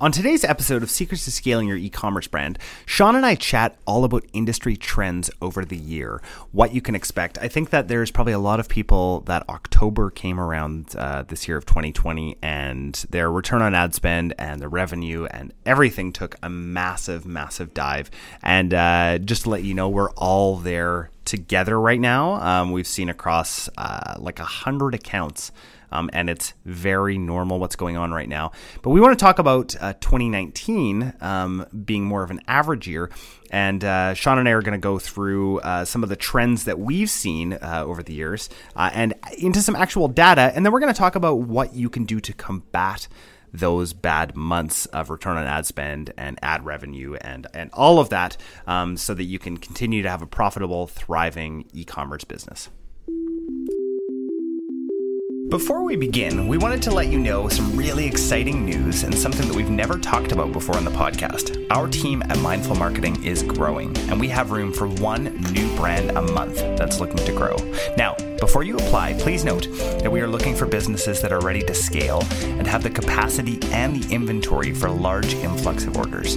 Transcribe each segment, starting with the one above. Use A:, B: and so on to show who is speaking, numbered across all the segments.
A: On today's episode of Secrets to Scaling Your E-commerce Brand, Sean and I chat all about industry trends over the year, what you can expect. I think that there's probably a lot of people that October came around uh, this year of 2020 and their return on ad spend and the revenue and everything took a massive, massive dive. And uh, just to let you know, we're all there together right now. Um, we've seen across uh, like a hundred accounts um, and it's very normal what's going on right now. But we want to talk about uh, 2019 um, being more of an average year. And uh, Sean and I are going to go through uh, some of the trends that we've seen uh, over the years uh, and into some actual data. And then we're going to talk about what you can do to combat those bad months of return on ad spend and ad revenue and and all of that um, so that you can continue to have a profitable thriving e-commerce business before we begin, we wanted to let you know some really exciting news and something that we've never talked about before on the podcast. Our team at Mindful Marketing is growing, and we have room for one new brand a month that's looking to grow. Now, before you apply, please note that we are looking for businesses that are ready to scale and have the capacity and the inventory for large influx of orders.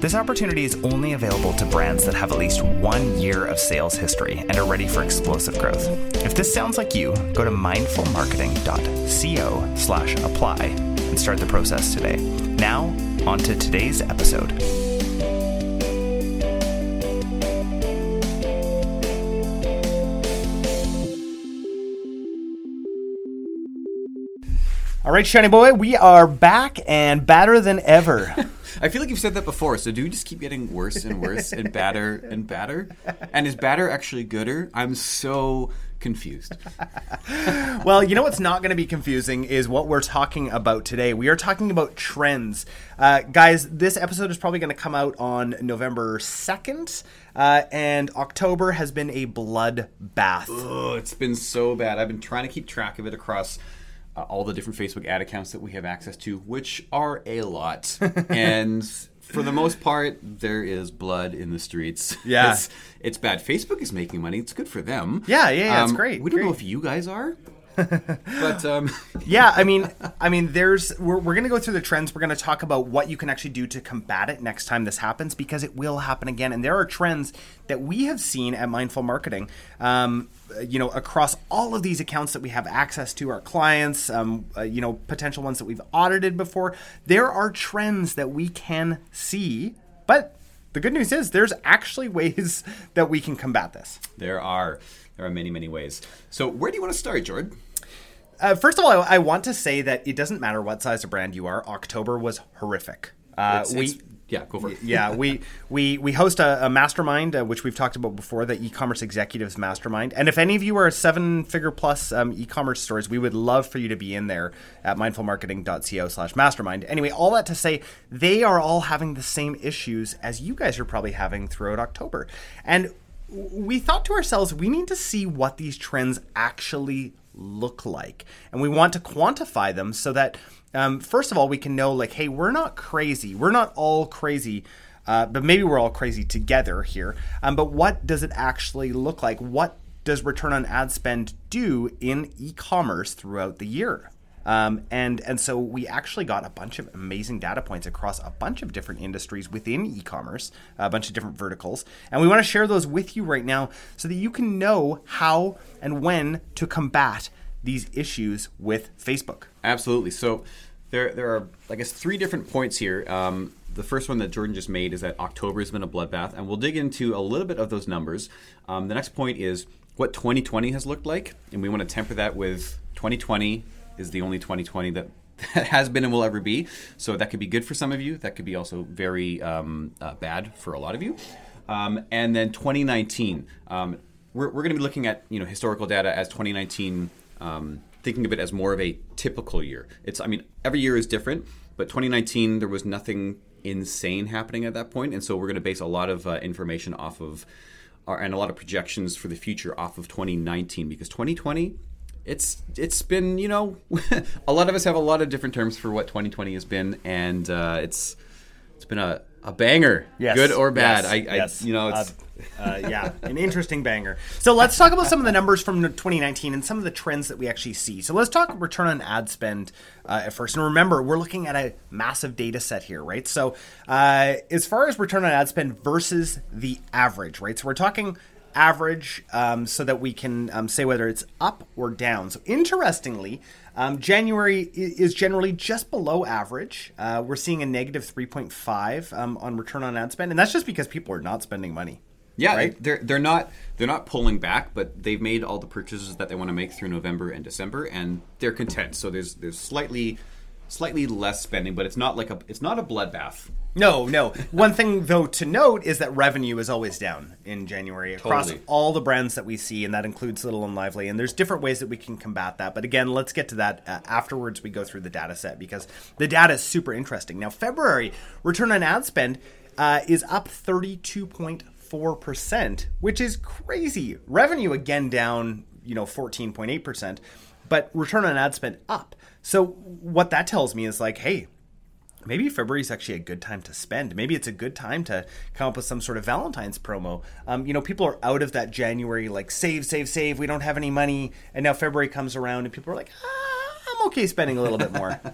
A: This opportunity is only available to brands that have at least one year of sales history and are ready for explosive growth. If this sounds like you, go to mindfulmarketing.co slash apply and start the process today. Now, on to today's episode. All right, Shiny Boy, we are back and badder than ever.
B: I feel like you've said that before. So do we just keep getting worse and worse and badder and badder? And is badder actually gooder? I'm so confused.
A: well, you know what's not going to be confusing is what we're talking about today. We are talking about trends. Uh, guys, this episode is probably going to come out on November 2nd. Uh, and October has been a bloodbath.
B: Oh, it's been so bad. I've been trying to keep track of it across uh, all the different Facebook ad accounts that we have access to, which are a lot. and for the most part, there is blood in the streets.
A: Yeah.
B: It's, it's bad. Facebook is making money. It's good for them.
A: Yeah, yeah, yeah. Um, it's great.
B: We don't
A: great.
B: know if you guys are. But um,
A: yeah, I mean, I mean, there's we're, we're going to go through the trends. We're going to talk about what you can actually do to combat it next time this happens because it will happen again. And there are trends that we have seen at Mindful Marketing. Um, you know, across all of these accounts that we have access to, our clients, um, uh, you know, potential ones that we've audited before, there are trends that we can see, but the good news is there's actually ways that we can combat this.
B: There are. There are many, many ways. So, where do you want to start, Jordan?
A: Uh, first of all, I, I, want to say that it doesn't matter what size of brand you are. October was horrific.
B: Uh, it's, we it's, yeah, go for it.
A: yeah, we we we host a, a mastermind, uh, which we've talked about before, the e-commerce executives mastermind. And if any of you are seven-figure plus um, e-commerce stores, we would love for you to be in there at mindfulmarketing.co/mastermind. Anyway, all that to say, they are all having the same issues as you guys are probably having throughout October, and we thought to ourselves, we need to see what these trends actually look like. And we want to quantify them so that, um, first of all, we can know, like, hey, we're not crazy. We're not all crazy. Uh, but maybe we're all crazy together here. Um, but what does it actually look like? What does return on ad spend do in e commerce throughout the year? Um, and and so we actually got a bunch of amazing data points across a bunch of different industries within e-commerce, a bunch of different verticals, and we want to share those with you right now so that you can know how and when to combat these issues with Facebook.
B: Absolutely. So there there are I guess three different points here. Um, the first one that Jordan just made is that October has been a bloodbath, and we'll dig into a little bit of those numbers. Um, the next point is what 2020 has looked like, and we want to temper that with 2020 is the only 2020 that that has been and will ever be. So that could be good for some of you. That could be also very um, uh, bad for a lot of you. Um, and then 2019, um, we're, we're going to be looking at you know historical data as 2019, um, thinking of it as more of a typical year. It's I mean every year is different, but 2019 there was nothing insane happening at that point, and so we're going to base a lot of uh, information off of. Our, and a lot of projections for the future off of 2019 because 2020 it's it's been you know a lot of us have a lot of different terms for what 2020 has been, and uh, it's it's been a, a banger,
A: Yes.
B: good or bad.
A: Yes.
B: I, I
A: Yes.
B: you know, it's,
A: Uh, uh, yeah, an interesting banger. So let's talk about some of the numbers from 2019 and some of the trends that we actually see. So let's talk return on ad spend uh, at first. And remember, we're looking at a massive data set here, right? So uh, as far as return on ad spend versus the average, right? So we're talking average um, so that we can um, say whether it's up or down. So interestingly, um, January is generally just below average. Uh, we're seeing a negative 3.5 um, on return on ad spend, and that's just because people are not spending money.
B: yeah,
A: right?
B: they're they're not they're not pulling back, but they've made all the purchases that they want to make through November and December, and they're content. So there's there's slightly slightly less spending, but it's not like a it's not a bloodbath.
A: No, no. One thing though to note is that revenue is always down in January across
B: Totally.
A: all the brands that we see, and that includes Little and Lively. And there's different ways that we can combat that. But again, let's get to that uh, afterwards. We go through the data set because the data is super interesting. Now, February return on ad spend uh, is up 32.4 percent, which is crazy. Revenue again down, you know, 14.8 percent, but return on ad spend up. So what that tells me is like, hey, maybe February is actually a good time to spend. Maybe it's a good time to come up with some sort of Valentine's promo. Um, you know, people are out of that January like save, save, save. We don't have any money, and now February comes around, and people are like, ah, I'm okay spending a little bit more.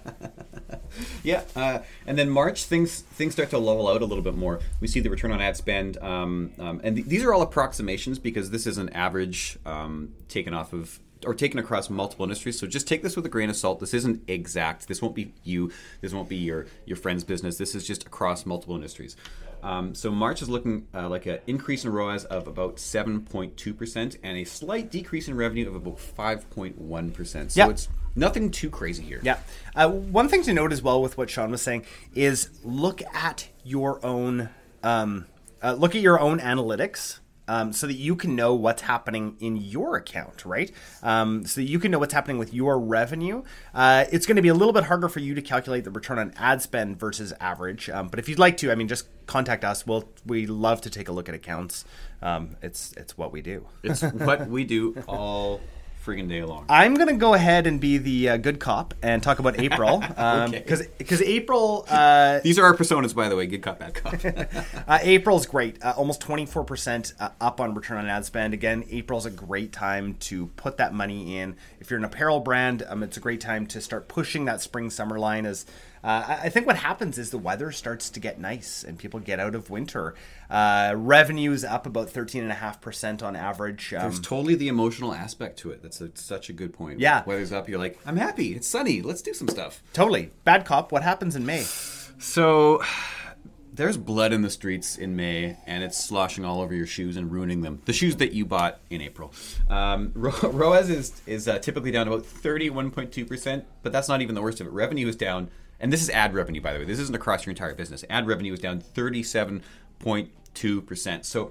B: Yeah, uh, and then March things things start to level out a little bit more. We see the return on ad spend, um, um, and th- these are all approximations because this is an average um, taken off of or taken across multiple industries. So just take this with a grain of salt. This isn't exact. This won't be you. This won't be your your friend's business. This is just across multiple industries. Um, so March is looking uh, like an increase in ROAS of about 7.2% and a slight decrease in revenue of about 5.1%. So
A: Yeah.
B: it's nothing too crazy here.
A: Yeah. Uh, one thing to note as well with what Sean was saying is look at your own um, uh, look at your own analytics. Um, so that you can know what's happening in your account, right? Um, so that you can know what's happening with your revenue. Uh, it's going to be a little bit harder for you to calculate the return on ad spend versus average. Um, but if you'd like to, I mean, just contact us. We'll we love to take a look at accounts. Um, it's it's what we do.
B: It's what we do all friggin' day long.
A: I'm gonna go ahead and be the uh, good cop and talk about April because
B: Okay.
A: because April uh,
B: These are our personas, by the way. Good cop, bad cop.
A: uh, April's great. Uh, almost 24 percent uh, up on return on ad spend. Again, April's a great time to put that money in. If you're an apparel brand, um, it's a great time to start pushing that spring summer line. As uh, I think what happens is the weather starts to get nice and people get out of winter. Uh, revenue is up about 13.5 percent on average. Um,
B: There's totally the emotional aspect to it. That's a, such a good point.
A: Yeah.
B: Weather's up, you're like, I'm happy. It's sunny. Let's do some stuff.
A: totally bad cop. What happens in May?
B: So there's blood in the streets in May, and it's sloshing all over your shoes and ruining them. The shoes that you bought in April. Um, Ro- ROAS is is uh, typically down about 31.2 percent, but that's not even the worst of it. Revenue is down, and this is ad revenue, by the way. This isn't across your entire business. Ad revenue is down 37.2 percent. So.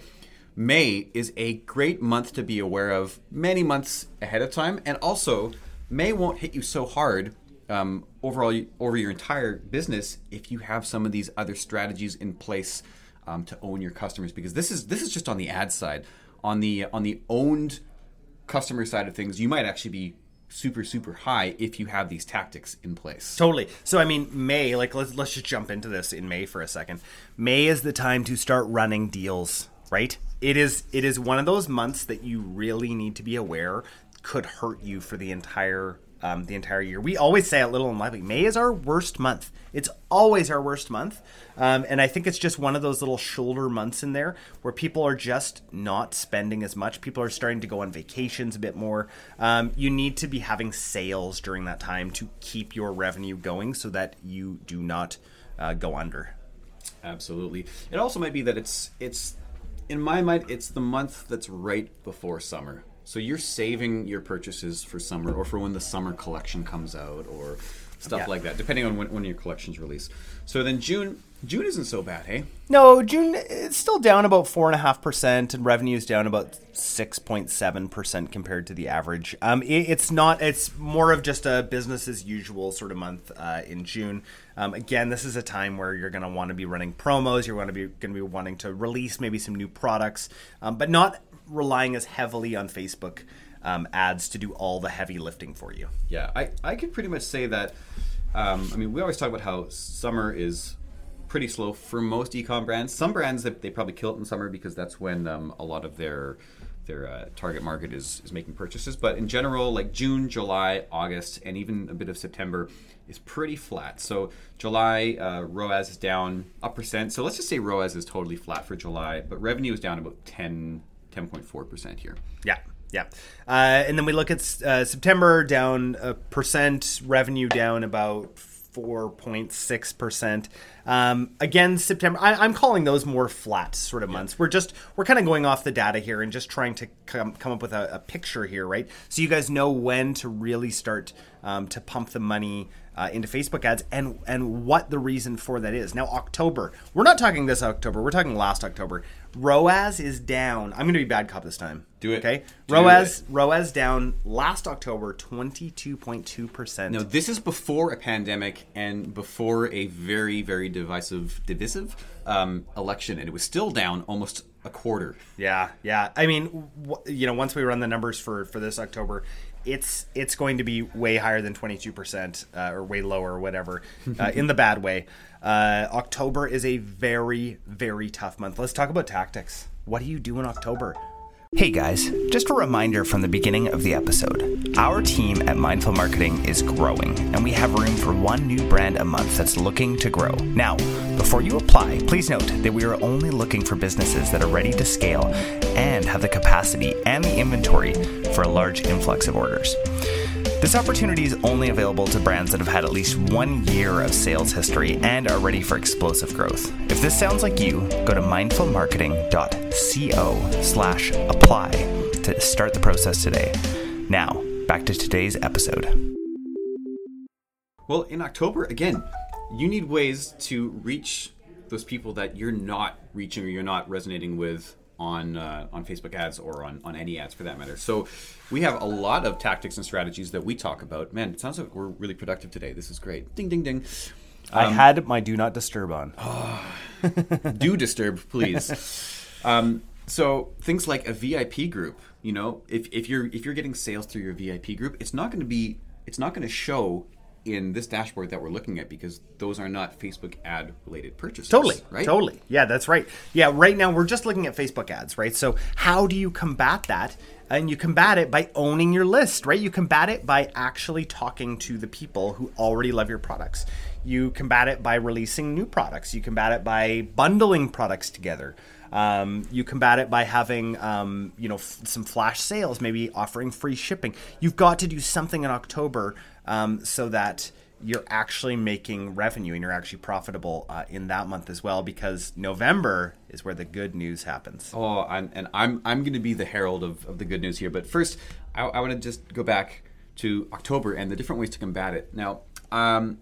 B: May is a great month to be aware of many months ahead of time, and also May won't hit you so hard um, overall over your entire business if you have some of these other strategies in place um, to own your customers because this is this is just on the ad side on the on the owned customer side of things you might actually be super super high if you have these tactics in place
A: Totally. So I mean, May. Like, let's let's just jump into this in May for a second. May is the time to start running deals, right? It is. It is one of those months that you really need to be aware could hurt you for the entire um, the entire year. We always say at Little and Lively, May is our worst month. It's always our worst month, um, and I think it's just one of those little shoulder months in there where people are just not spending as much. People are starting to go on vacations a bit more. Um, you need to be having sales during that time to keep your revenue going, so that you do not uh, go under.
B: absolutely it also might be that it's it's in my mind it's the month that's right before summer so you're saving your purchases for summer or for when the summer collection comes out or stuff
A: Yeah.
B: like that depending on when, when your collection's released so then june june isn't so bad hey
A: No, June it's still down about four and a half percent, and revenue is down about six point seven percent compared to the average. Um, it, it's not. It's more of just a business as usual sort of month uh, in June. Um, again, this is a time where you're going to want to be running promos. You're going to be going to be wanting to release maybe some new products, um, but not relying as heavily on Facebook um, ads to do all the heavy lifting for you.
B: Yeah, I, I could pretty much say that. Um, I mean, we always talk about how summer is pretty slow for most ecom brands. Some brands they, they probably kill it in summer because that's when um, a lot of their their uh, target market is is making purchases. But in general, like June, July, August, and even a bit of September is pretty flat. So July uh, ROAS is down a percent. So let's just say ROAS is totally flat for July, but revenue is down about 10 10.4 percent here.
A: Yeah. Yeah, uh, and then we look at uh, September down a percent, revenue down about 4.6%. Um, again, September, I, am calling those more flat sort of months. We're just, we're kind of going off the data here and just trying to come, come up with a, a picture here, right? So you guys know when to really start um, to pump the money uh, into Facebook ads and and what the reason for that is. Now October, we're not talking this October, we're talking last October. ROAS is down. I'm going to be bad cop this time.
B: Do it.
A: Okay.
B: Do
A: ROAS
B: it.
A: ROAS down last October 22.2%.
B: No, this is before a pandemic and before a very very divisive divisive um, election and it was still down almost a quarter.
A: Yeah, yeah. I mean, w- you know, once we run the numbers for for this October, it's it's going to be way higher than 22% uh, or way lower or whatever uh, in the bad way. Uh, October is a very very tough month. Let's talk about tactics. What do you do in October?
C: Hey guys, just a reminder from the beginning of the episode. Our team at Mindful Marketing is growing, and we have room for one new brand a month that's looking to grow. Now, before you apply, please note that we are only looking for businesses that are ready to scale and have the capacity and the inventory for a large influx of orders. This opportunity is only available to brands that have had at least one year of sales history and are ready for explosive growth. If this sounds like you, go to mindfulmarketing.co slash apply to start the process today. Now, back to today's episode.
B: Well, in October, again, you need ways to reach those people that you're not reaching or you're not resonating with on uh, on Facebook ads or on, on any ads for that matter. So we have a lot of tactics and strategies that we talk about. Man, it sounds like we're really productive today. This is great. Ding ding ding.
A: I had my do not disturb on.
B: Do disturb, please. um, so things like a VIP group, you know, if, if you're if you're getting sales through your VIP group, it's not going to be it's not going to show in this dashboard that we're looking at because those are not Facebook ad related purchases.
A: Totally.
B: right?
A: Totally. Yeah, that's right. Yeah, right now we're just looking at Facebook ads, right? So how do you combat that? And you combat it by owning your list, right? You combat it by actually talking to the people who already love your products. You combat it by releasing new products. You combat it by bundling products together. Um, you combat it by having, um, you know, f- some flash sales, maybe offering free shipping. You've got to do something in October um, so that you're actually making revenue and you're actually profitable uh, in that month as well because November is where the good news happens.
B: Oh, and, and I'm I'm going to be the herald of, of the good news here. But first, I, I want to just go back to October and the different ways to combat it. Now, um,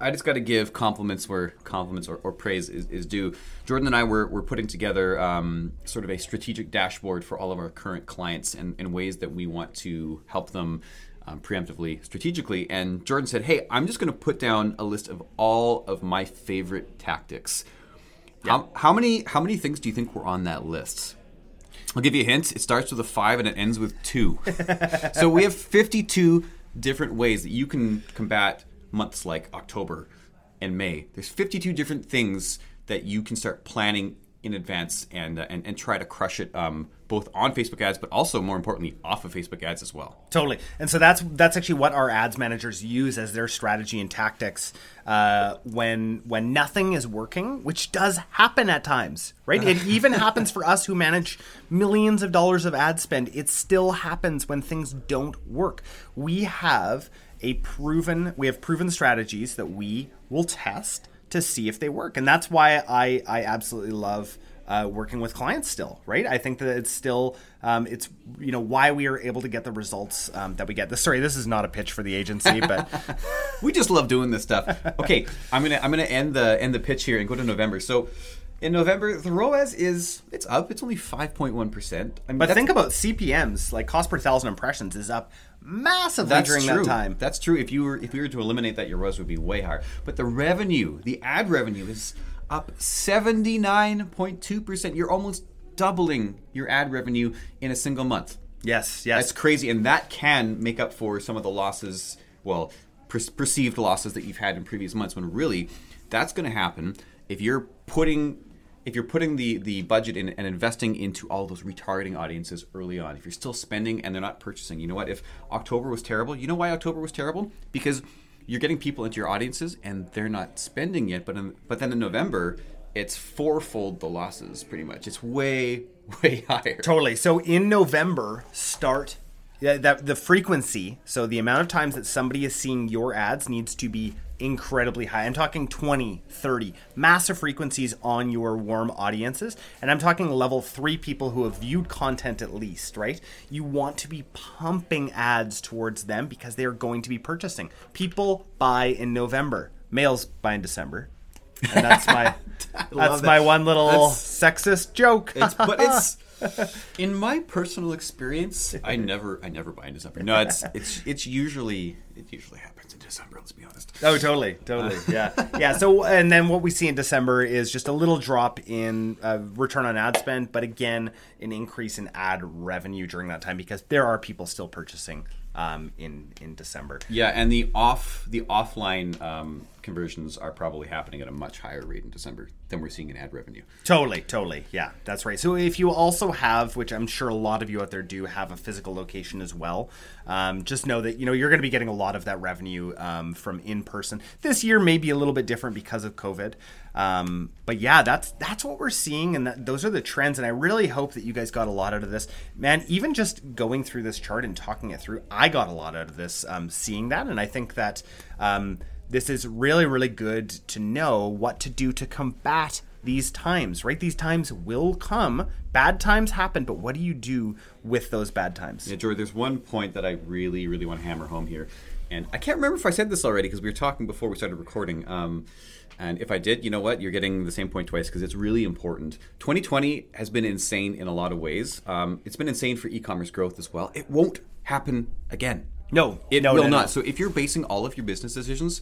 B: I just got to give compliments where compliments or, or praise is, is, due. Jordan and I were, were putting together um, sort of a strategic dashboard for all of our current clients and, and ways that we want to help them um, preemptively, strategically. And Jordan said, Hey, I'm just going to put down a list of all of my favorite tactics. How, how many how many things do you think were on that list? I'll give you a hint. It starts with a five and it ends with two. so we have 52 different ways that you can combat months like October and May. There's 52 different things that you can start planning in advance and uh, and, and try to crush it um, both on Facebook ads, but also more importantly off of Facebook ads as well.
A: Totally, and so that's that's actually what our ads managers use as their strategy and tactics uh, when when nothing is working, which does happen at times, right? It even happens for us who manage millions of dollars of ad spend. It still happens when things don't work. We have a proven we have proven strategies that we will test to see if they work. And that's why I, I absolutely love uh, working with clients still, right? I think that it's still, um, it's, you know, why we are able to get the results um, that we get. This, sorry, this is not a pitch for the agency, but
B: we just love doing this stuff. Okay, I'm gonna I'm gonna end the end the pitch here and go to November. So. In November, the ROAS is it's up. It's only five point one percent.
A: But think about CPMS, like cost per thousand impressions, is up massively
B: That's
A: during
B: true.
A: that time.
B: That's true. If you were if we were to eliminate that, your ROAS would be way higher. But the revenue, the ad revenue, is up seventy nine point two percent. You're almost doubling your ad revenue in a single month.
A: Yes, yes.
B: That's crazy, and that can make up for some of the losses. Well, per- perceived losses that you've had in previous months. When really, that's going to happen if you're putting if you're putting the the budget in and investing into all those retargeting audiences early on. If you're still spending and they're not purchasing, you know what? If October was terrible, you know why October was terrible? Because you're getting people into your audiences and they're not spending yet. But in, but then in November, it's fourfold the losses. Pretty much, it's way way higher.
A: Totally. So in November, start yeah, that the frequency. So the amount of times that somebody is seeing your ads needs to be incredibly high. I'm talking 20, 30, massive frequencies on your warm audiences. And I'm talking level three people who have viewed content at least, right? You want to be pumping ads towards them because they are going to be purchasing. People buy in November, males buy in December. And that's my that's
B: that.
A: my one little
B: That's-
A: sexist joke.
B: It's, but it's in my personal experience, I never I never buy in December. No, it's it's it's usually it usually happens in December. Let's be honest.
A: Oh, totally, totally, yeah, yeah. So, and then what we see in December is just a little drop in uh, return on ad spend, but again, an increase in ad revenue during that time because there are people still purchasing um, in in December.
B: Yeah, and the off the offline um, conversions are probably happening at a much higher rate in December than we're seeing in ad revenue.
A: Totally, totally. Yeah, that's right. So if you also have, which I'm sure a lot of you out there do, have a physical location as well, um, just know that you know you're going to be getting a lot of that revenue um, from in person. This year may be a little bit different because of COVID, um, but yeah, that's that's what we're seeing, and that, those are the trends. And I really hope that you guys got a lot out of this, man. Even just going through this chart and talking it through, I got a lot out of this, um, seeing that, and I think that. This is really really good to know what to do to combat these times right these times will come bad times happen but what do you do with those bad times
B: Yeah, George, there's one point that I really, really want to hammer home here. And I can't remember if I said this already because we were talking before we started recording. Um, and if I did, you know what? You're getting the same point twice because it's really important. 2020 has been insane in a lot of ways. Um, it's been insane for e commerce growth as well. It won't happen again.
A: No,
B: It
A: no,
B: will
A: no, no.
B: not. So if you're basing all of your business decisions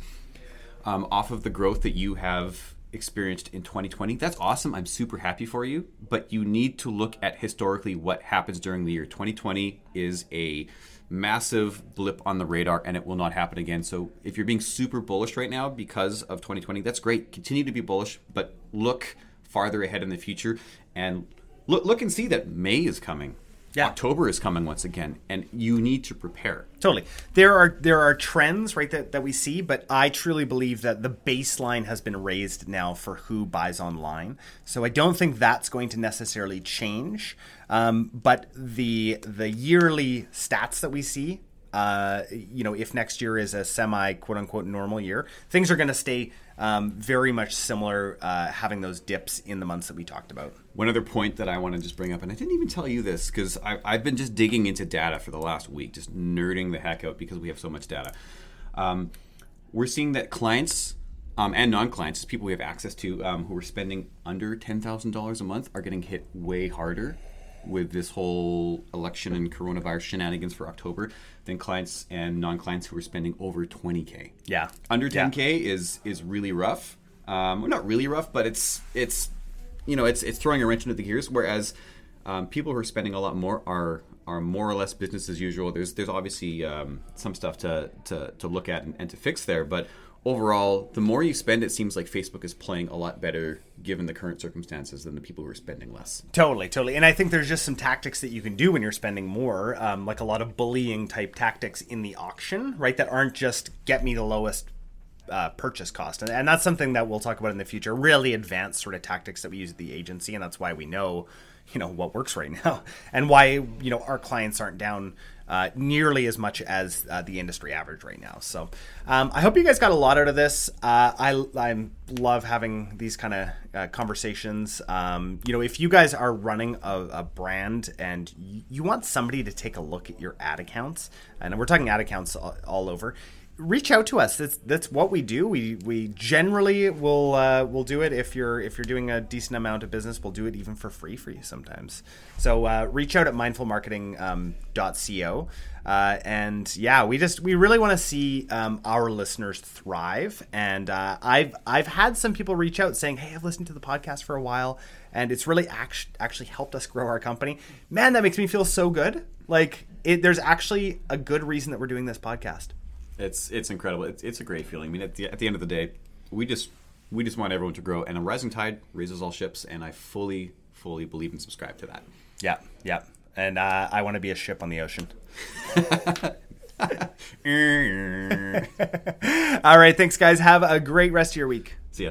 B: um, off of the growth that you have experienced in 2020, that's awesome. I'm super happy for you. But you need to look at historically what happens during the year. 2020 is a massive blip on the radar and it will not happen again. So if you're being super bullish right now because of 2020, that's great. Continue to be bullish, but look farther ahead in the future and look look and see that May is coming.
A: Yeah.
B: October is coming once again and you need to prepare.
A: Totally. There are there are trends right that, that we see, but I truly believe that the baseline has been raised now for who buys online. So I don't think that's going to necessarily change. Um, but the the yearly stats that we see, uh, you know, if next year is a semi quote unquote normal year, things are going to stay um, very much similar, uh, having those dips in the months that we talked about.
B: One other point that I want to just bring up, and I didn't even tell you this because I've been just digging into data for the last week, just nerding the heck out because we have so much data. Um, we're seeing that clients um, and non-clients, people we have access to, um, who are spending under ten thousand dollars a month, are getting hit way harder with this whole election and coronavirus shenanigans for October than clients and non-clients who are spending over twenty k.
A: Yeah.
B: Under 10k is is really rough. Um, well, not really rough, but it's it's you know it's it's throwing a wrench into the gears. Whereas um, people who are spending a lot more are are more or less business as usual. There's there's obviously um, some stuff to, to to look at and, and to fix there, but overall, the more you spend, it seems like Facebook is playing a lot better given the current circumstances than the people who are spending less.
A: Totally, totally. And I think there's just some tactics that you can do when you're spending more, um, like a lot of bullying type tactics in the auction, right? That aren't just get me the lowest uh, purchase cost. And, and that's something that we'll talk about in the future. Really advanced sort of tactics that we use at the agency. And that's why we know, you know, what works right now and why, you know, our clients aren't down uh, nearly as much as uh, the industry average right now. So um, I hope you guys got a lot out of this. Uh, I I love having these kind of uh, conversations. Um, you know, if you guys are running a, a brand and you want somebody to take a look at your ad accounts, and we're talking ad accounts all, all over. Reach out to us. That's that's what we do. We we generally will uh, will do it if you're if you're doing a decent amount of business. We'll do it even for free for you sometimes. So uh, reach out at mindfulmarketing.co. Uh, and yeah, we just we really want to see um, our listeners thrive. And uh, I've I've had some people reach out saying, "Hey, I've listened to the podcast for a while, and it's really act- actually helped us grow our company." Man, that makes me feel so good. Like it, there's actually a good reason that we're doing this podcast.
B: It's it's incredible. It's, it's a great feeling. I mean, at the, at the end of the day, we just We just want everyone to grow, and a rising tide raises all ships, and I fully, fully believe and subscribe to that.
D: Yeah, yeah. And uh, I want to be a ship on the ocean. All right, thanks, guys. Have a great rest of your week.
B: See ya.